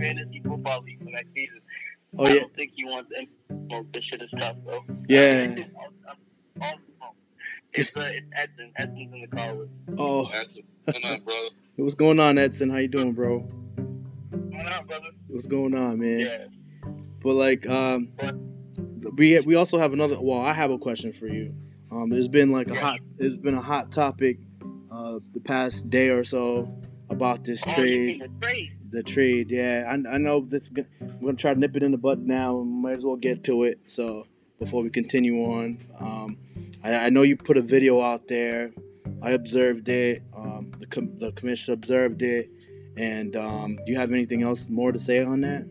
fantasy football league for next season. Oh I yeah, don't think he wants any smoke. This shit is tough, though. Yeah. All- all smoke. It's uh, it's Edson. Edson's in the car with. oh, That's what's going on, brother. what's going on, Edson? How you doing, bro? What's up, brother? What's going on, man? Yeah. But like, um, we we also have another. Well, I have a question for you. Um, there's been like a Yeah. hot. It's been a hot topic, uh, the past day or so about this Oh, you trade. mean the trade? The trade, yeah. I, I know this. We're gonna try to nip it in the bud now. Might as well get to it. So before we continue on, um, I, I know you put a video out there. I observed it. Um, the com- the observed it. And um, do you have anything else more to say on that?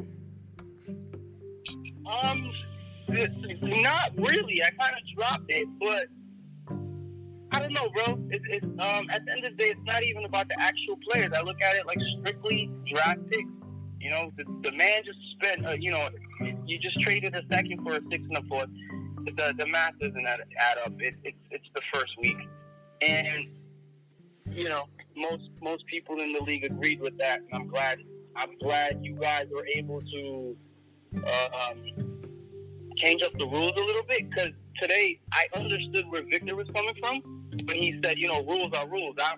Um, not really. I kind of dropped it, but I don't know, bro. Um at the end of the day, it's not even about the actual players. I look at it like strictly draft picks. You know, the, the man just spent, uh, you know, you just traded a second for a six and a fourth. The the math doesn't add, add up. It, it's it's the first week, and you know, most most people in the league agreed with that, and I'm glad. I'm glad you guys were able to uh, um, change up the rules a little bit because today I understood where Victor was coming from when he said, you know, rules are rules. I,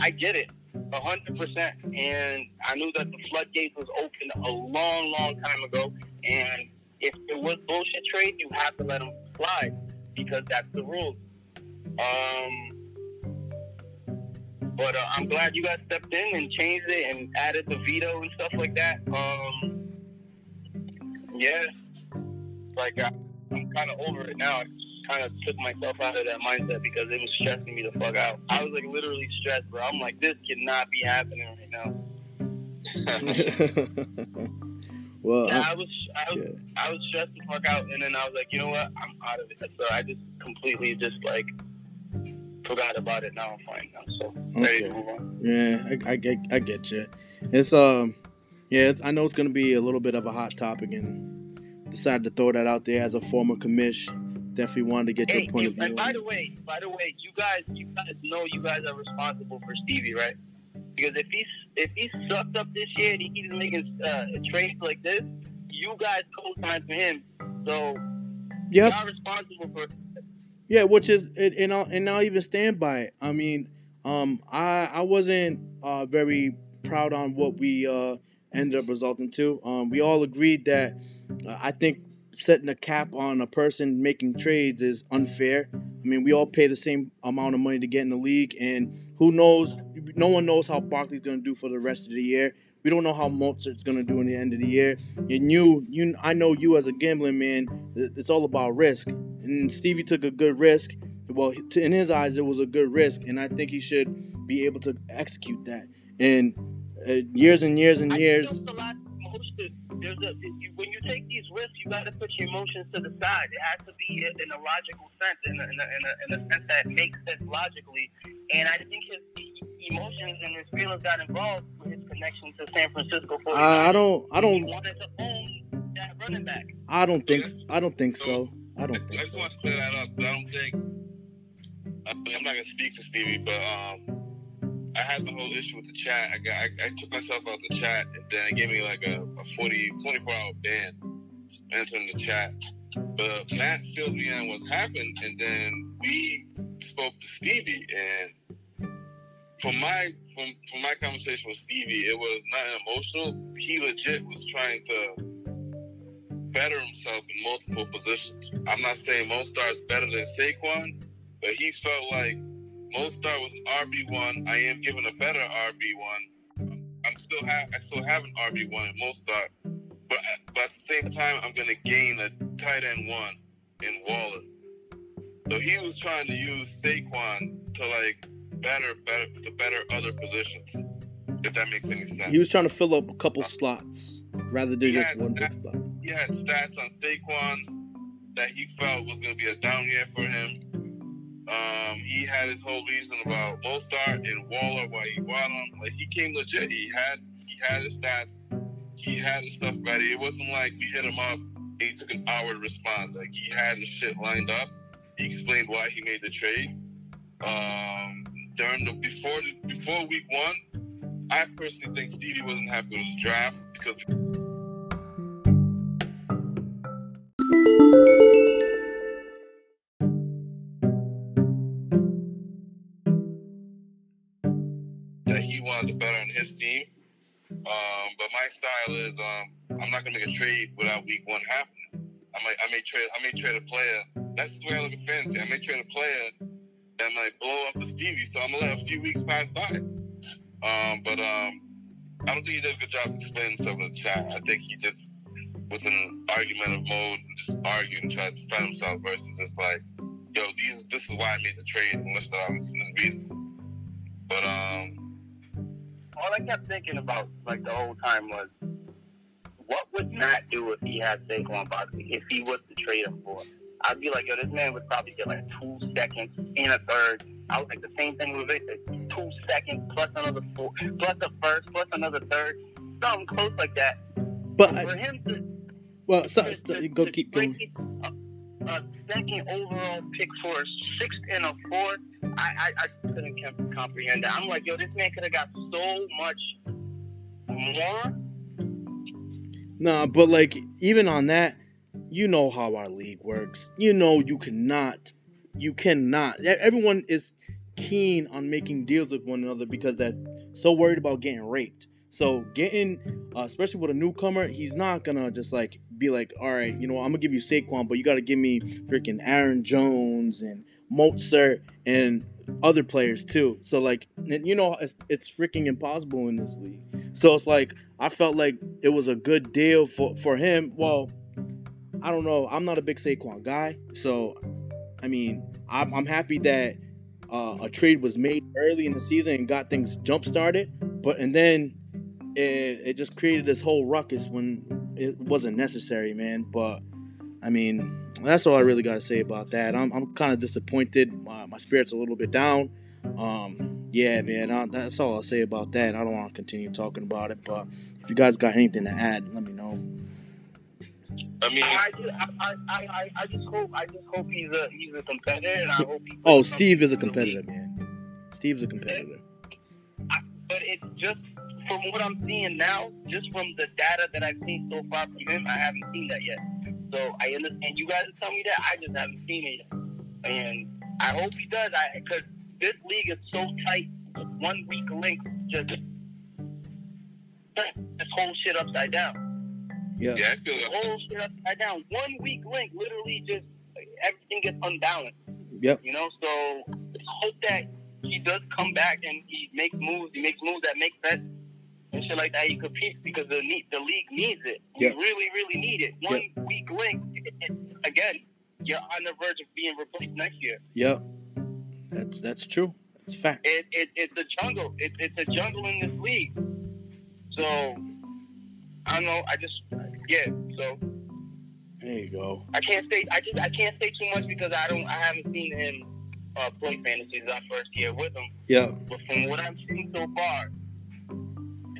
I get it, hundred percent, and I knew that the floodgates was open a long, long time ago. And if it was bullshit trade, you have to let them slide because that's the rules. Um, but uh, I'm glad you guys stepped in and changed it and added the veto and stuff like that. Um, yeah, like I, I'm kind of over it now. Kind of took myself out of that mindset because it was stressing me the fuck out. I was like literally stressed, bro. I'm like, this cannot be happening right now. well, I- was, I was, yeah. I was stressed the fuck out, and then I was like, you know what? I'm out of it. So I just completely just like forgot about it. Now I'm fine now, so ready to Okay. move on. Yeah, I, I get I get you. It's um, yeah, it's, I know it's gonna be a little bit of a hot topic, and decided to throw that out there as a former commish. Definitely wanted to get Hey, your point of view. and by the way, by the way, you guys, you guys know you guys are responsible for Stevie, right? Because if he's if he sucked up this year and he keeps making uh, trades like this, you guys co-sign for him. So Yep. y'all responsible for. Yeah, which is it, and I'll and I'll even stand by it. I mean, um, I I wasn't uh, very proud on what we uh, ended up resulting to. Um, we all agreed that uh, I think setting a cap on a person making trades is unfair. I mean, we all pay the same amount of money to get in the league, and who knows? No one knows how Barkley's going to do for the rest of the year. We don't know how Mostert's going to do in the end of the year. And you, you, I know you as a gambling man. It's all about risk. And Stevie took a good risk. Well, in his eyes, it was a good risk, and I think he should be able to execute that. And uh, years and years and years. Think there's a lot of emotion. There's a you, when you take these risks, you got to put your emotions to the side. It has to be in in a logical sense, in a, in a, in a, in a sense that makes sense logically. And I think his emotions and his feelings got involved with his connection to San Francisco. 49ers. I, I don't. I don't. wanted to own that running back. I don't think. I don't think so. I don't I think just so. want to clear that up. 'cause I don't think I, I'm not gonna speak for Stevie, but um, I had the whole issue with the chat. I got I, I took myself out the chat, and then it gave me like a, a 40, 24 hour ban answering the chat. But Matt filled me in what's happened, and then we spoke to Stevie, and from my from from my conversation with Stevie, it was not emotional. He legit was trying to better himself in multiple positions. I'm not saying Mostert is better than Saquon, but he felt like Mostert was an RB one. I am given a better RB one. I'm still have I still have an RB one in Mostert, but but at the same time I'm gonna gain a tight end one in Waller. So he was trying to use Saquon to like better better to better other positions. If that makes any sense. He was trying to fill up a couple slots rather than just one big slot. he had stats on Saquon that he felt was going to be a down year for him. Um, he had his whole reason about Mostert and Waller why he bought him. Like he came legit. He had he had his stats. He had his stuff ready. It wasn't like we hit him up he took an hour to respond. Like he had his shit lined up. He explained why he made the trade. Um, during the before before week one, I personally think Stevie wasn't happy with his draft because that he wanted to better on his team. Um, but my style is um, I'm not gonna make a trade without week one happening. I might I may trade I may trade a player. That's the way I look at fantasy. I may trade a player that might blow up for Stevie, so I'm gonna let a few weeks pass by. Um, but um, I don't think he did a good job explaining stuff in the chat. I think he just was in an argumentative mode, and just arguing and trying to defend himself versus just like, yo, these this is why I made the trade and what's the reasons. But um, all I kept thinking about like the whole time was, what would Matt do if he had Saquon Barkley? If he was to trade him for, I'd be like, yo, this man would probably get like two seconds in a third. I was like the same thing with Victor, two seconds plus another four, plus a first, plus another third, something close like that. But For I, him to well, so, to- so, to- go to keep going. it, A, second overall pick for a sixth and a fourth. I, I, I couldn't comprehend that. I'm like, yo, this man could have got so much more. Nah, but like even on that, you know how our league works. You know you cannot, you cannot. Everyone is keen on making deals with one another because they're so worried about getting raped. So getting, uh, especially with a newcomer, he's not gonna just like be like, all right, you know, I'm gonna give you Saquon, but you gotta give me freaking Aaron Jones and Mostert and other players too. So like, and you know, it's it's freaking impossible in this league. So it's like I felt like it was a good deal for for him. Well, I don't know. I'm not a big Saquon guy, so I mean, I'm, I'm happy that uh, a trade was made early in the season and got things jump started. But and then it, it just created this whole ruckus when it wasn't necessary, man. But I mean, that's all I really got to say about that. I'm, I'm kind of disappointed. My, my spirit's a little bit down. Um, yeah, man, I, that's all I'll say about that. I don't want to continue talking about it, but if you guys got anything to add, let me know. I mean, I, just, I, I, I, I just hope I just hope he's a he's a competitor, and I hope. He Oh, Steve is a something in the competitor, man. Steve's a competitor. but it's just from what I'm seeing now, just from the data that I've seen so far from him, I haven't seen that yet. So I understand you guys are telling me that, I just haven't seen it yet. And I hope he does, I because this league is so tight. One week link just this whole shit upside down. Yeah. yeah, I feel The whole shit upside down. One week link, literally, just everything gets unbalanced. Yep. You know, so hope that he does come back and he makes moves. He makes moves that make sense and shit like that. He competes because the need, the league needs it. We really, really need it. One weak link, again, you're on the verge of being replaced next year. Yep. That's that's true. That's fact. It, it, it's a jungle. It, it's a jungle in this league. So I don't know. I just yeah. So There you go. I can't say I just I can't say too much because I don't I haven't seen him uh, play fantasy our first year with him. Yeah. But from what I've seen so far,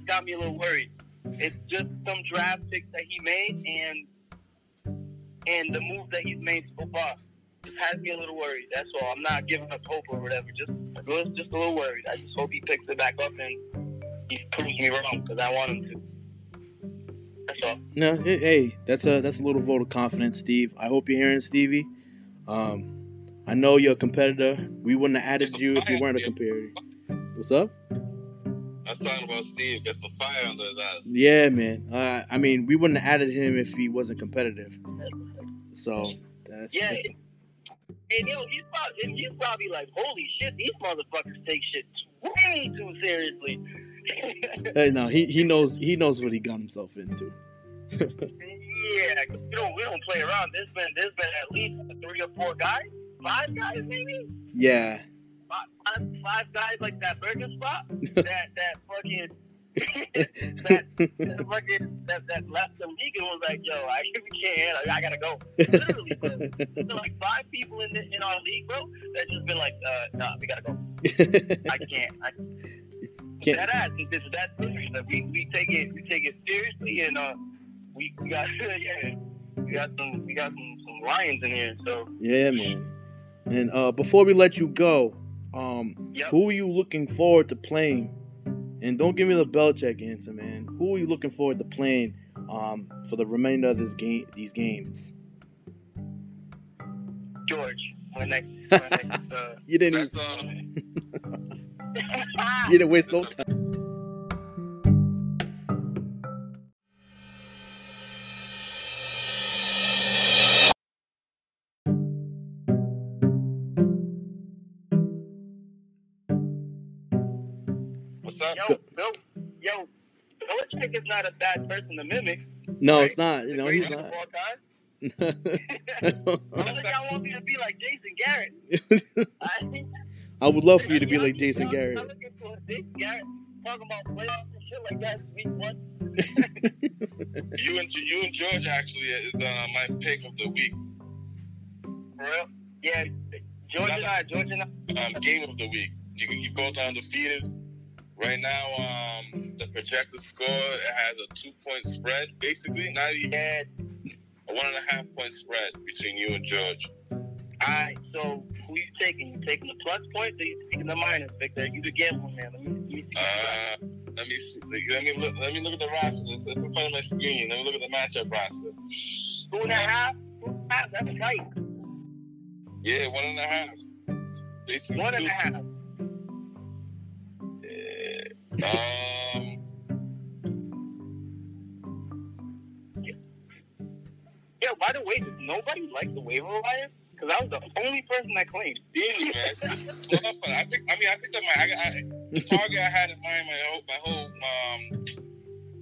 got me a little worried. It's just some draft picks that he made and and the move that he's made so far. Just has me a little worried. That's all. I'm not giving up hope or whatever. Just just a little worried. I just hope he picks it back up and he proves me wrong because I want him to. That's all. No, hey, hey, that's a that's a little vote of confidence, Steve. I hope you're hearing Stevie. Um, I know you're a competitor. We wouldn't have added you if you weren't a competitor. What's up? I was talking about Steve. Get some fire under his eyes. Yeah, man. Uh, I mean, we wouldn't have added him if he wasn't competitive. So that's, Yeah, that's- And yo, he's probably, and he's probably like, holy shit, these motherfuckers take shit way too seriously. hey, no, he he knows he knows what he got himself into. yeah, we don't we don't play around. There's been there's been at least three or four guys, five guys maybe, Yeah, five, guys like that burger spot that that fucking that, that fucking that, that left the league and was like, yo, I we can't, I, I gotta go. Literally, bro. There's like five people in the, in our league, bro, that just been like, uh, nah, we gotta go. I can't. I Can't- that ass is just that serious. Like, we, we take it we take it seriously and uh we, we got yeah we got some we got some, some lions in here. So yeah, man. And uh, before we let you go, um, Yep. who are you looking forward to playing And don't give me the Belichick answer, man. Who are you looking forward to playing um, for the remainder of this game? These games. George, my next, my next. Uh, You didn't. Even, um. you didn't waste no time. person to mimic. No, Right? it's not. You know, he's not. of all time. I don't think I want me to be like Jason Garrett. I, I would love for you to be like Jason y'all- Garrett. y'all looking for Jason Garrett talking about playoffs and shit like that week one. You and you and George actually is uh, my pick of the week. For real? Yeah, George and I, George and I. Um, game of the week. You can keep both undefeated. Right now, um, the projected score it has a two point spread, basically, not even a one and a half point spread between you and George. Alright, so who you taking? You taking the plus points or you taking the minus, Victor? You the gambling man. Let me, let me see. Uh, let me see, let me look. Let me look at the roster. It's, it's in front of my screen. Let me look at the matchup roster. Two and a half? Two and a half? That's tight. Yeah, one and a half. Basically, One and two. a half. Yeah. Um, Yeah, by the way, does nobody like the waiver wire? Because I was the only person that claimed. Easy, man. Well. I think. I mean, I think that my I, I, the target I had in mind, my whole, my whole um,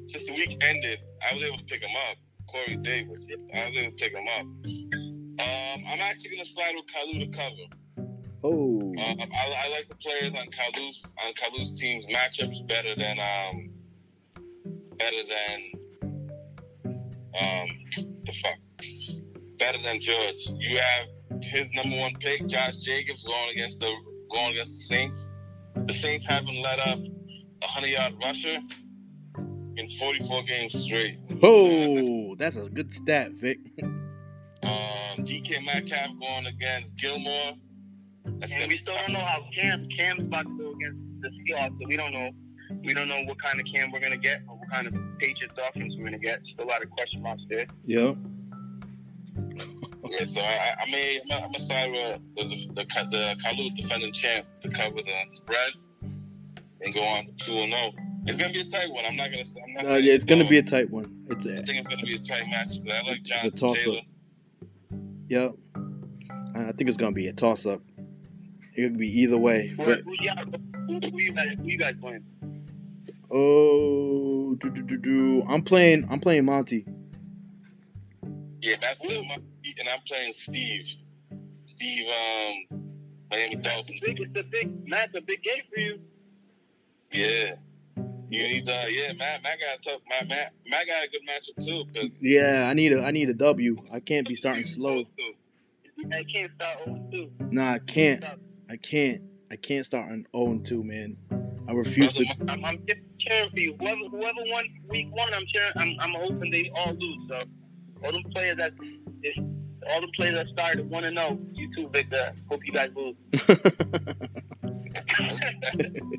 since the week ended, I was able to pick him up. Corey Davis. I was able to pick him up. Um, I'm actually gonna slide with Kalu to cover. Um, I, I like the players on Kalu's on Kalu's team's matchups better than um better than um the fuck better than George. You have his number one pick, Josh Jacobs, going against the going against the Saints. The Saints haven't let up a hundred yard rusher in 44 games straight. oh, that's a good stat, Vic. Um, DK Metcalf going against Gilmore. That's And we still tough. don't know how Cam Cam's about to go against the Seahawks, so we don't know. We don't know what kind of Cam we're gonna get or what kind of Patriots offense we're gonna get. Still a lot of question marks there. Yeah. Yeah, so I, I mean, I'm, I'm gonna side with the the, the, the Kalu defending champ to cover the spread and go on to two and zero. It's gonna be a tight one. I'm not gonna. say- I'm not. Uh, saying yeah, it's gonna be a tight one. It's I a, think it's gonna be a tight match. But I like It's a Jonathan toss-up. Taylor. yeah. I think it's gonna be a toss up. It could be either way. Who, But who, y'all- who, who you guys? Who you guys playing? oh, do, do, do, do. I'm playing. I'm playing Monty. Yeah, that's playing my and I'm playing Steve. Steve, um, Miami Dolphins. Big, it's a big, Matt's a big game for you. Yeah. You need uh yeah, Matt Matt got a tough Matt Matt Matt got a good matchup too, because Yeah, I need a. I need a W. I can't be starting slow. I can't start 0 2. Nah, I can't. I can't. I can't start on 0 and 2, man. I refuse to. I'm, I'm just cheering for you. Whoever, whoever won week one, I'm cheering. I'm, I'm hoping they all lose. So all them players that, if, all the players that started one and zero, you too, Victor. Hope you guys lose.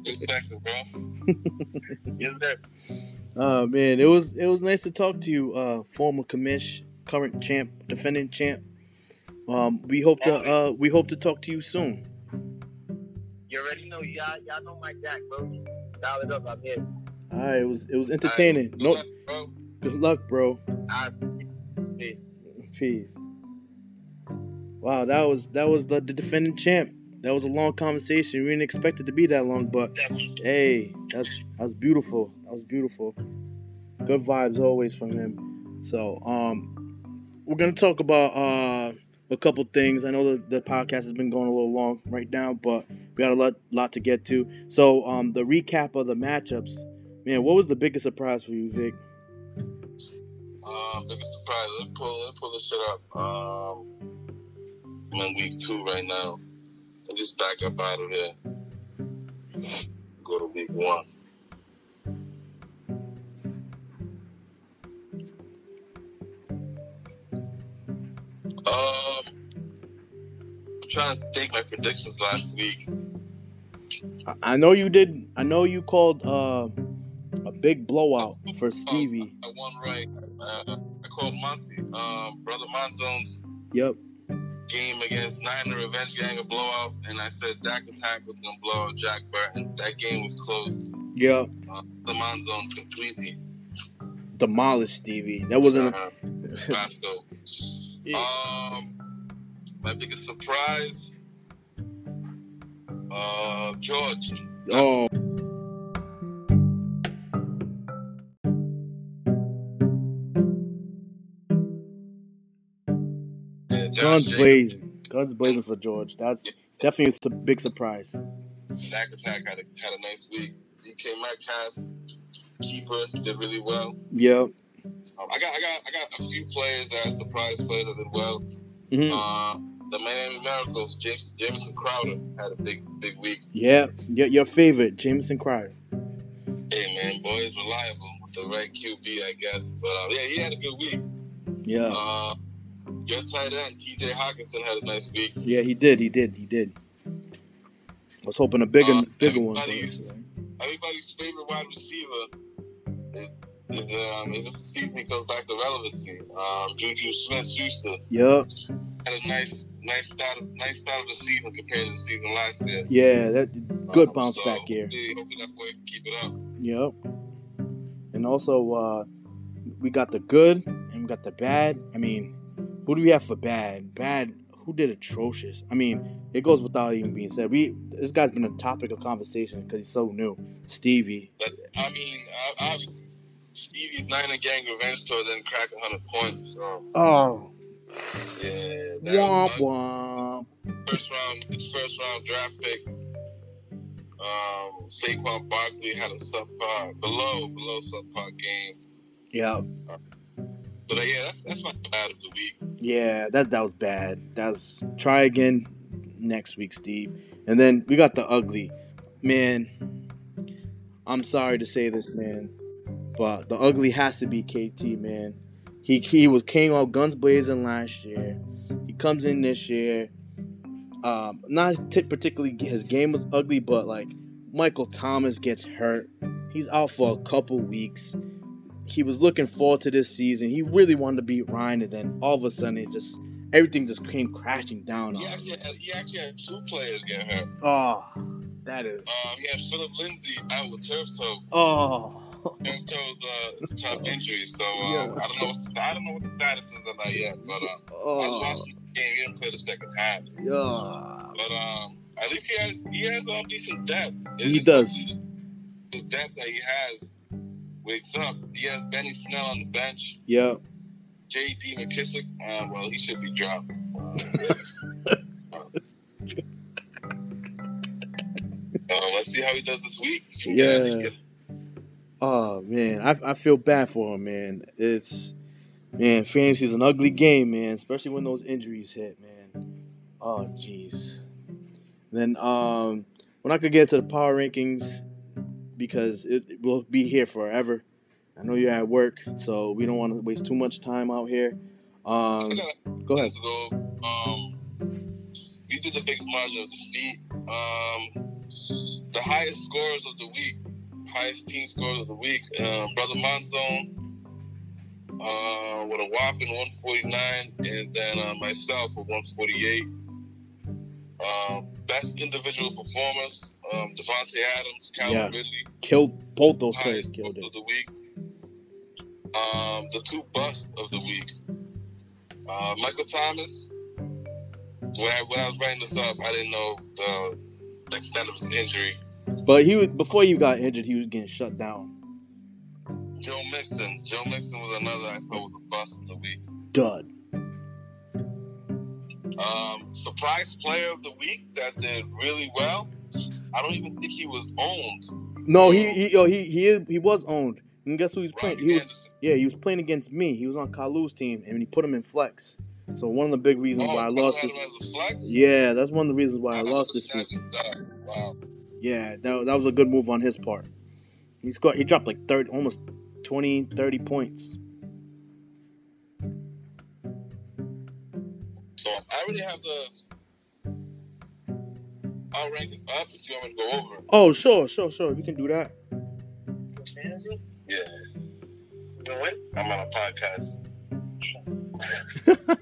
Respected, bro. yes, sir. Oh man, it was it was nice to talk to you, uh, former commish, current champ, defending champ. Um, we hope to uh, we hope to talk to you soon. You already know. Y'all, y'all know my Jack, bro. Dial it up. I'm here. All right, it was it was entertaining. Good No, luck, bro. good luck, bro. I, Peace. Wow, that was that was the, the defending champ. That was a long conversation. We didn't expect it to be that long, but hey, that's that's beautiful. That was beautiful. Good vibes always from him. So, um, we're gonna talk about uh a couple things. I know the, the podcast has been going a little long right now, but we got a lot lot to get to. So, um, the recap of the matchups. Man, what was the biggest surprise for you, Vic? Um, biggest surprise. Let me pull let me pull this shit up. Um I'm in week two right now. And just back up out of there. Go to week one. Um, I'm trying to think my predictions last week. I- know you did. I know you called uh, a big blowout for Stevie. I won right. Uh, I called Monty, um, brother Monzone's Yep. game against Nine Revenge Gang a blowout, and I said Dak Attack was gonna blow out Jack Burton. That game was close. Yep. Uh, the Monzone completely Demolished Stevie. That wasn't. uh, Vasco. Um, my biggest surprise, uh, George. Oh. and Josh Guns Jacobs. blazing. Guns blazing for George. That's definitely a big surprise. Dak Attack had a, had a nice week. DK Metcalf, his keeper, did really well. Yep. Um, I got I got I got a few players that are surprise players that did well. Mhm. Uh, the Miami Miracles, James Jamison Crowder had a big big week. Yeah. Your, your favorite, Jamison Crowder. Hey man, boy is reliable with the right QB, I guess. But uh, yeah, he had a good week. Yeah. Uh, your tight end, TJ Hockenson, had a nice week. Yeah, he did. He did. He did. I was hoping a bigger, bigger one. everybody's- favorite wide receiver is, is um is this season he comes back to relevancy. Um, Juju Smith-Schuster Yep. had a nice nice start of, nice start of the season compared to the season last year. Yeah. That good Um, bounce so back hopefully that boy can keep it up. Yep. And also, uh, we got the good and we got the bad. I mean, who do we have for bad? Bad. Who did atrocious? I mean, it goes without even being said. We this guy's been a topic of conversation because he's so new. Stevie. But I mean, obviously, Stevie's Niner Gang Revenge Tour didn't crack 100 points. So Oh. yeah, Womp womp. first round, his first round draft pick. Um, Saquon Barkley had a subpar, below below subpar game. Yeah. But uh, yeah, that's that's my bad of the week. Yeah. That that was bad. That's try again next week, Steve. And then we got the ugly. Man, I'm sorry to say this, man, but the ugly has to be KT, man. He he was came out guns blazing last year. He comes in this year. Um, not t- particularly his game was ugly, but like Michael Thomas gets hurt. He's out for a couple weeks. He was looking forward to this season. He really wanted to beat Ryan, and then all of a sudden, it just everything just came crashing down on He him. actually had, he actually had two players get hurt. Oh, that is. Um, he had Phillip Lindsay out with turf toe. Oh, Toe's uh, tough injury, so um, Yeah. I don't know. What the, I don't know what the status is of that yet. But uh, I was oh, watching the game. He didn't play the second half. yeah. But um, at least he has he has um, decent depth. It's He does. The depth that he has wakes up. He has Benny Snell on the bench. Yeah. J.D. McKissic. Uh, well, he should be dropped. Uh, let's see how he does this week. Yeah. Oh man, I, I feel bad for him, man. It's man, fantasy is an ugly game, man, especially when those injuries hit, man. Oh jeez. Then um we're not gonna get to the power rankings because it, will be here forever. I know you're at work, so we don't want to waste too much time out here. Um, go ahead. Go. Um, we did the biggest margin of defeat. Um, the highest scores of the week, highest team scores of the week. Uh, Brother Monzone uh, with a whopping 149, and then uh, myself with 148. Um, best individual performance, um, Davante Adams, Calvin Yeah. Ridley, Killed both those players. Killed of the week. Um, the two busts of the week. Uh, Michael Thomas. When I, when I was writing this up, I didn't know the extent of his injury. But he was before he got injured, he was getting shut down. Joe Mixon. Joe Mixon was another I thought was a bust of the week. Dud. Um, surprise player of the week that did really well. I don't even think he was owned. No, he he he he he was owned. And guess who he was playing? He was yeah, he was playing against me. He was on Kalu's team, and he put him in flex. So one of the big reasons Oh, why I lost this. him as a flex? Yeah, that's one of the reasons why I That lost this week. a savage start. Wow. Yeah, that, that was a good move on his part. He scored. He dropped like 30, almost 20, 30 points. So I already have the. power rankings up if you want me to go over. Oh, sure, sure, sure. We can do that. Fantasy? Yeah, You know what? I'm on a podcast.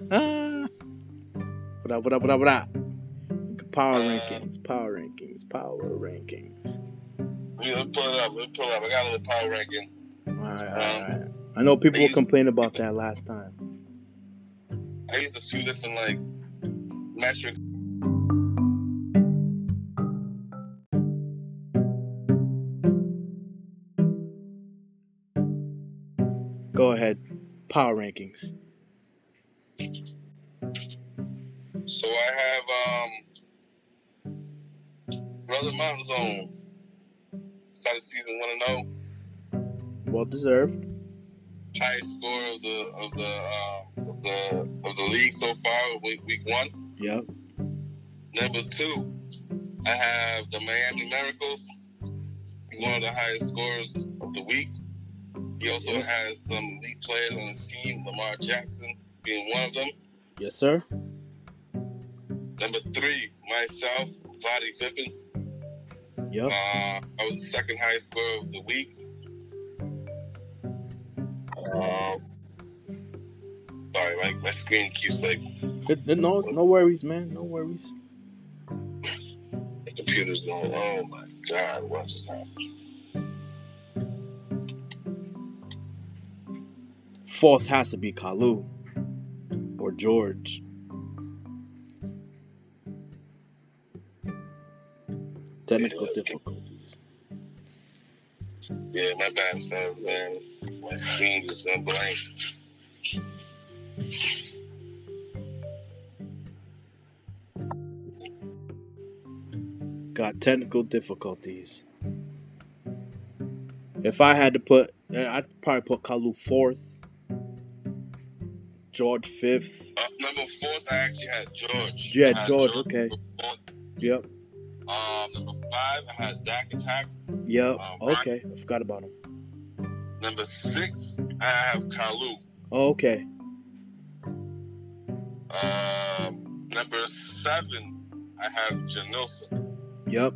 what up, what up, what up, what up? Power uh, rankings, power rankings, power rankings. Yeah, let's pull it up. Let's pull it up. I got a little power ranking. All right, all right. I know people were complaining about that last time. I used a few different like metrics. Go ahead. Power rankings. So I have um Brother Mountain Zone. Started season one and zero. Well deserved. Highest score of the of the uh, of the of the league so far. Week week one. Yep. Number two, I have the Miami Miracles. He's one of the highest scorers of the week. He also Yeah. has some elite players on his team, Lamar Jackson being one of them. Yes, sir. Number three, myself, Vadi Vipin. Yep. Uh, I was the second highest scorer of the week. Um, sorry, my, my screen keeps like It- it- no, no worries, man. No worries. the computer's going. Oh my god, what just happened? Fourth has to be Kalu or George. Technical difficulties. Yeah, my bad, fans, man. My screen just went blank. Got technical difficulties. If I had to put, eh, I'd probably put Kalu fourth, George fifth. Uh, number fourth, I actually had George. Yeah, I George, okay. Yep, Um, number five, I had Dak Attack. yep. Um, Okay, I forgot about him. Number six, I have Kalu. Oh, okay. Um, number seven, I have Janilson. Yep,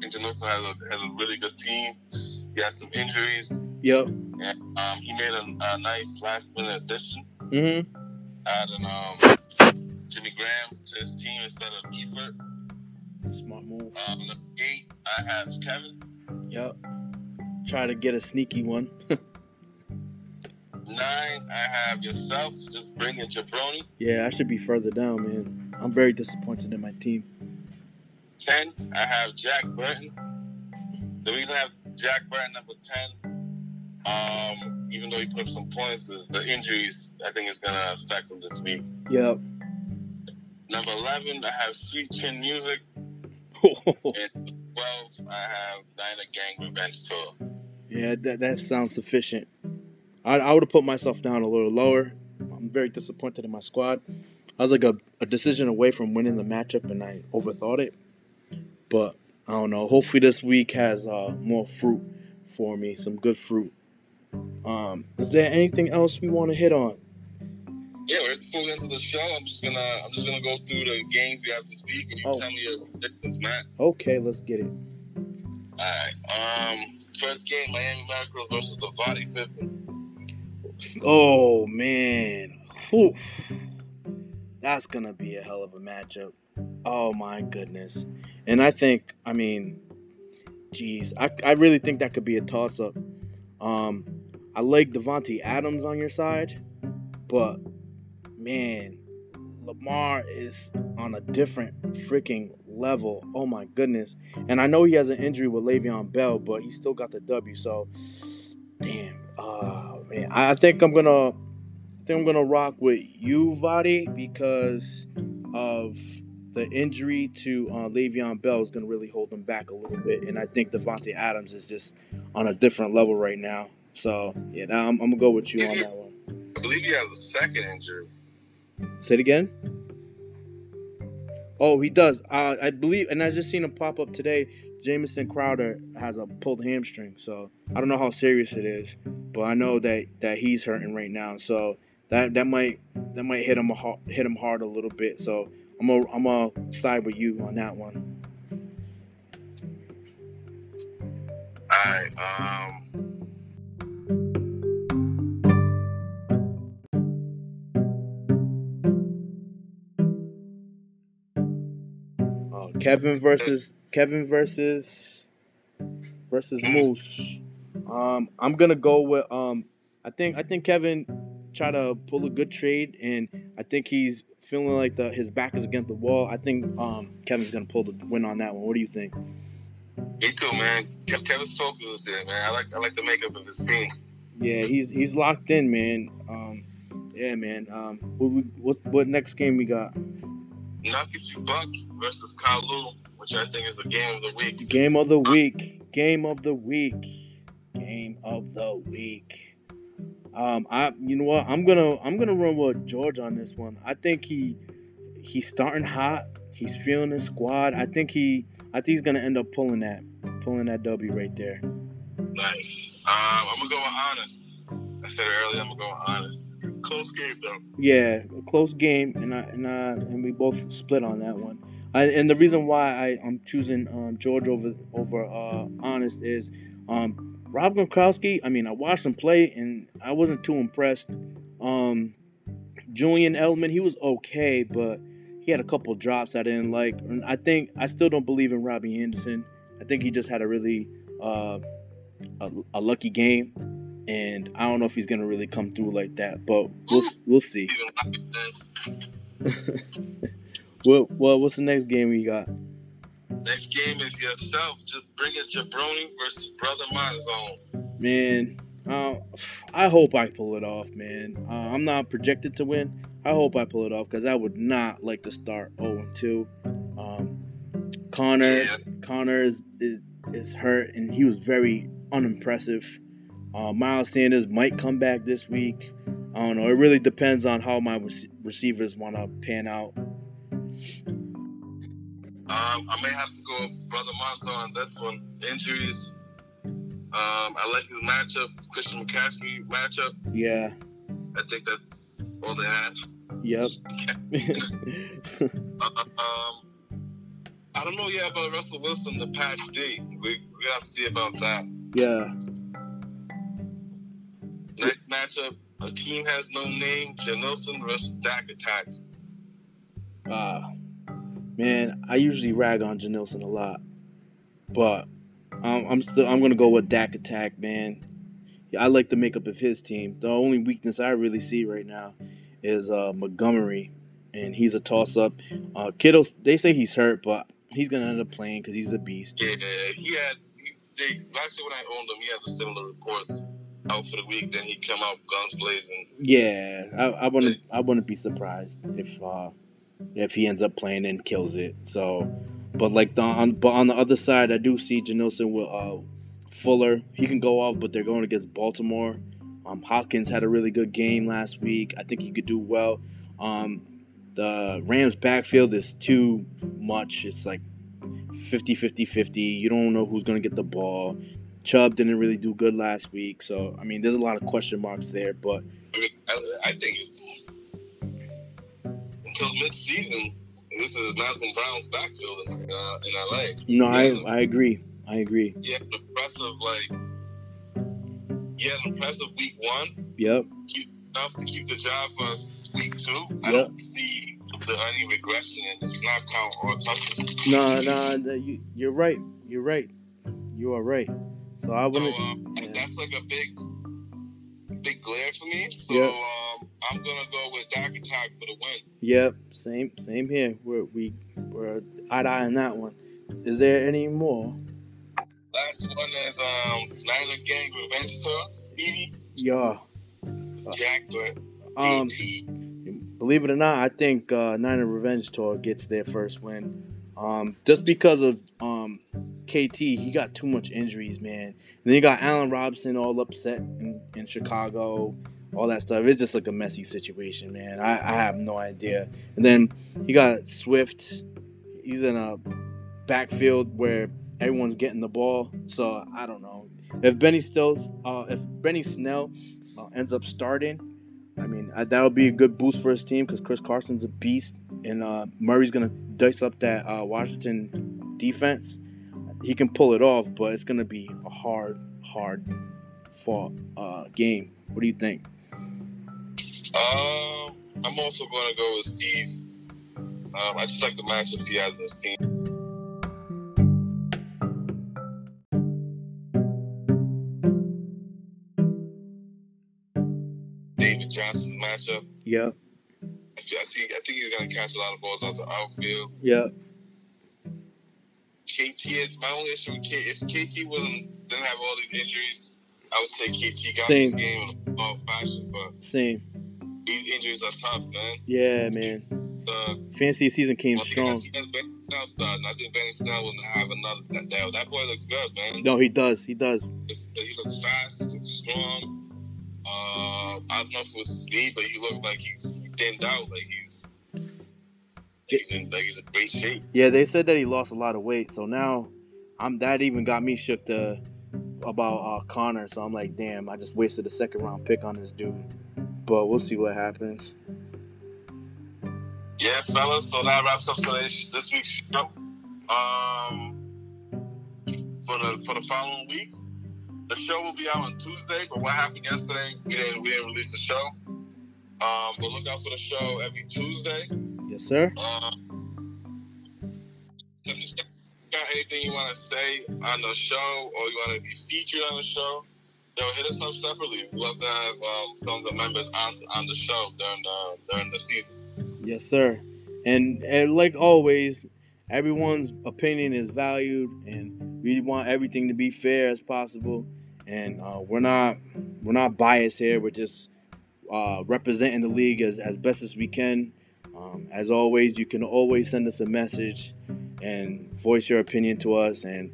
think Janilson has a, has a really good team. He has some injuries. yep. And, um, he made a, a nice last minute addition, Mm-hmm. adding um, Jimmy Graham to his team instead of Eifert. Smart move. Um, number eight, I have Kevin. Yep. Try to get a sneaky one. Nine, I have yourself. Just bringing Jabroni. yeah, I should be further down, man. I'm very disappointed in my team. Ten, I have Jack Burton. The reason I have Jack Burton number ten, um, even though he put up some points, is the injuries. I think is gonna affect him this week. Yep. Number eleven, I have Sweet Chin Music. And twelve, I have Niner Gang Revenge Tour. yeah, that, that sounds sufficient. I, I would have put myself down a little lower. I'm very disappointed in my squad. I was like a, a decision away from winning the matchup, and I overthought it. But I don't know. Hopefully, this week has uh, more fruit for me, some good fruit. Um, is there anything else we want to hit on? Yeah, we're full into the show. I'm just gonna I'm just gonna go through the games we have this week, and you Oh. tell me your predictions, Matt. Okay, let's get it. All right. Um, first game, Miami Miracles versus the Vadi Pippen. Oh man, Whew. that's gonna be a hell of a matchup. Oh my goodness, and I think, I mean, geez, I, I really think that could be a toss up. Um, I like Davante Adams on your side, but man, Lamar is on a different freaking level. Oh my goodness, and I know he has an injury with Le'Veon Bell, but he still got the W. So, damn. Oh man, I think I'm gonna, I think I'm gonna rock with you, Vadi, because of the injury to uh, Le'Veon Bell is gonna really hold him back a little bit, and I think Davante Adams is just on a different level right now. So yeah, now I'm, I'm gonna go with you on that one. I believe he has a second injury. Say it again. Oh, he does. Uh, I believe, and I just seen him pop up today. Jamison Crowder has a pulled hamstring, so I don't know how serious it is, but I know that that he's hurting right now. So that that might that might hit him a, hit him hard a little bit. So I'm a, I'm a side with you on that one. All right. Um Kevin versus Kevin versus versus Moose. Um, I'm gonna go with um. I think I think Kevin tried to pull a good trade, and I think he's feeling like the his back is against the wall. I think um Kevin's gonna pull the win on that one. What do you think? Me too, man. Kevin's focus is man. I like I like the makeup of his team. Yeah, he's he's locked in, man. Um, yeah, man. Um, what we, what's what next game we got? Nuggets Bucks versus Kalu, which I think is a game of the week. Game of the week. Game of the week. Game of the week. Um, I you know what? I'm gonna I'm gonna run with George on this one. I think he he's starting hot. He's feeling his squad. I think he I think he's gonna end up pulling that pulling that W right there. Nice. Um, I'm gonna go with honest. I said earlier. I'm gonna go with honest. Close game though. Yeah, a close game, and I and I and we both split on that one. I, and the reason why I'm choosing um, George over over uh, Honest is um, Rob Gronkowski. I mean, I watched him play, and I wasn't too impressed. Um, Julian Edelman, he was okay, but he had a couple drops I didn't like. And I think I still don't believe in Robby Anderson. I think he just had a really uh, a, a lucky game, and I don't know if he's gonna really come through like that. But we'll we'll see. What what what's the next game we got? Next game is yourself. Just bring it Jabroni versus Brother Monzone. Man, uh, I hope I pull it off, man. Uh, I'm not projected to win. I hope I pull it off because I would not like to start 0 2. Um, Conner Yeah. Conner is, is is hurt and he was very unimpressive. Uh, Miles Sanders might come back this week. I don't know. It really depends on how my rec- receivers want to pan out. Um, I may have to go with Brother Monzon on this one. Injuries. Um, I like his matchup, Christian McCaffrey matchup. Yeah. I think that's all they have. Yep. Um, I don't know yet about Russell Wilson, the patch D. We, we got to see about that. yeah. Next matchup, a team has no name, Janilson versus Dak Attack. Uh, man, I usually rag on Janilson a lot, but um, I'm still I'm gonna go with Dak Attack, man. Yeah, I like the makeup of his team. The only weakness I really see right now is uh, Montgomery, and he's a toss up. Uh, Kittle, they say he's hurt, but he's gonna end up playing because he's a beast. Yeah, he had. He, they, last year when I owned him, he had the similar reports out for the week. Then he come out guns blazing. Yeah, I, I wouldn't I wouldn't be surprised if uh, if he ends up playing and kills it. So, but like the on but on the other side, I do see Janilson with uh, Fuller. He can go off, but they're going against Baltimore. Um, Hopkins had a really good game last week. I think he could do well. Um, the Rams backfield is too much. It's like 50 50 50. You don't know who's going to get the ball. Chubb didn't really do good last week. So, I mean, there's a lot of question marks there. But I mean, I, I think it's until mid-season. This is Malcolm Brown's backfield in, uh, in LA. No, I I agree. I agree. Yeah, impressive, like, yeah, impressive week one. Yep. Enough to keep the job for us week two. I don't see the, any regression in the snap count or touches. No, no, no, you you're right. You're right. You are right. So I wouldn't. um, yeah. that's like a big, big glare for me. So Yeah. um, I'm gonna go with Dak Attack for the win. Yep. Same same here. We're we we're eye to eye on that one. Is there any more? Last one is um, Niner Gang Revenge Tour. Stevie, Yeah. Jack, but Um. Believe it or not, I think uh, Niner Revenge Tour gets their first win. Um, just because of um, KT, he got too much injuries, man. And then you got Allen Robinson all upset in, in Chicago, all that stuff. It's just like a messy situation, man. I, I have no idea. And then you got Swift. He's in a backfield where everyone's getting the ball. So I don't know if Benny still, uh, if Benny Snell uh, ends up starting. I mean, I, that would be a good boost for his team because Chris Carson's a beast, and uh, Murray's gonna dice up that uh, Washington defense. he can pull it off, but it's gonna be a hard, hard fought uh, game. What do you think? Um, I'm also going to go with Steve. Um, I just like the matchups he has in his team. David Johnson's matchup. Yep. I see. I I think he's going to catch a lot of balls out the outfield. Yeah. KT, is- my only issue with KT, if KT wasn't didn't have all these injuries, I would say KT got Same. this game in a fashion. But Same. these injuries are tough, man. Yeah, man. Uh, Fancy season came I think strong. He has Benny Snell starting. I think Benny Snell will have another. That, that, that boy looks good, man. No, he does. He does. He looks fast. He looks strong. Uh, I don't know if it was speed, but he looked like he's thinned out. Like he's, like he's in, like he's in great shape. Yeah, they said that he lost a lot of weight. So now, I'm that even got me shook to about uh, Conner. So I'm like, damn, I just wasted a second round pick on this dude. But we'll see what happens. Yeah, fellas. So that wraps up today's this week's show. Um, for the for the following weeks, the show will be out on Tuesday. But what happened yesterday? We didn't we didn't release the show. Um, but look out for the show every Tuesday. Yes, sir. Um, so just got anything you want to say on the show, or you want to be featured on the show? Yo, hit us up separately. We'd love to have um, some of the members on on the show during the during the season. Yes, sir. And, and like always, everyone's opinion is valued, and we want everything to be fair as possible. And uh, we're not we're not biased here. We're just uh, representing the league as, as best as we can. Um, as always, you can always send us a message and voice your opinion to us. And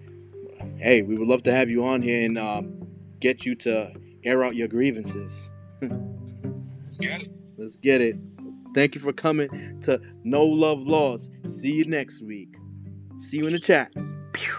hey, we would love to have you on here and um, get you to air out your grievances. Let's get it. Let's get it. Thank you for coming to No Love Laws. See you next week. See you in the chat. Pew.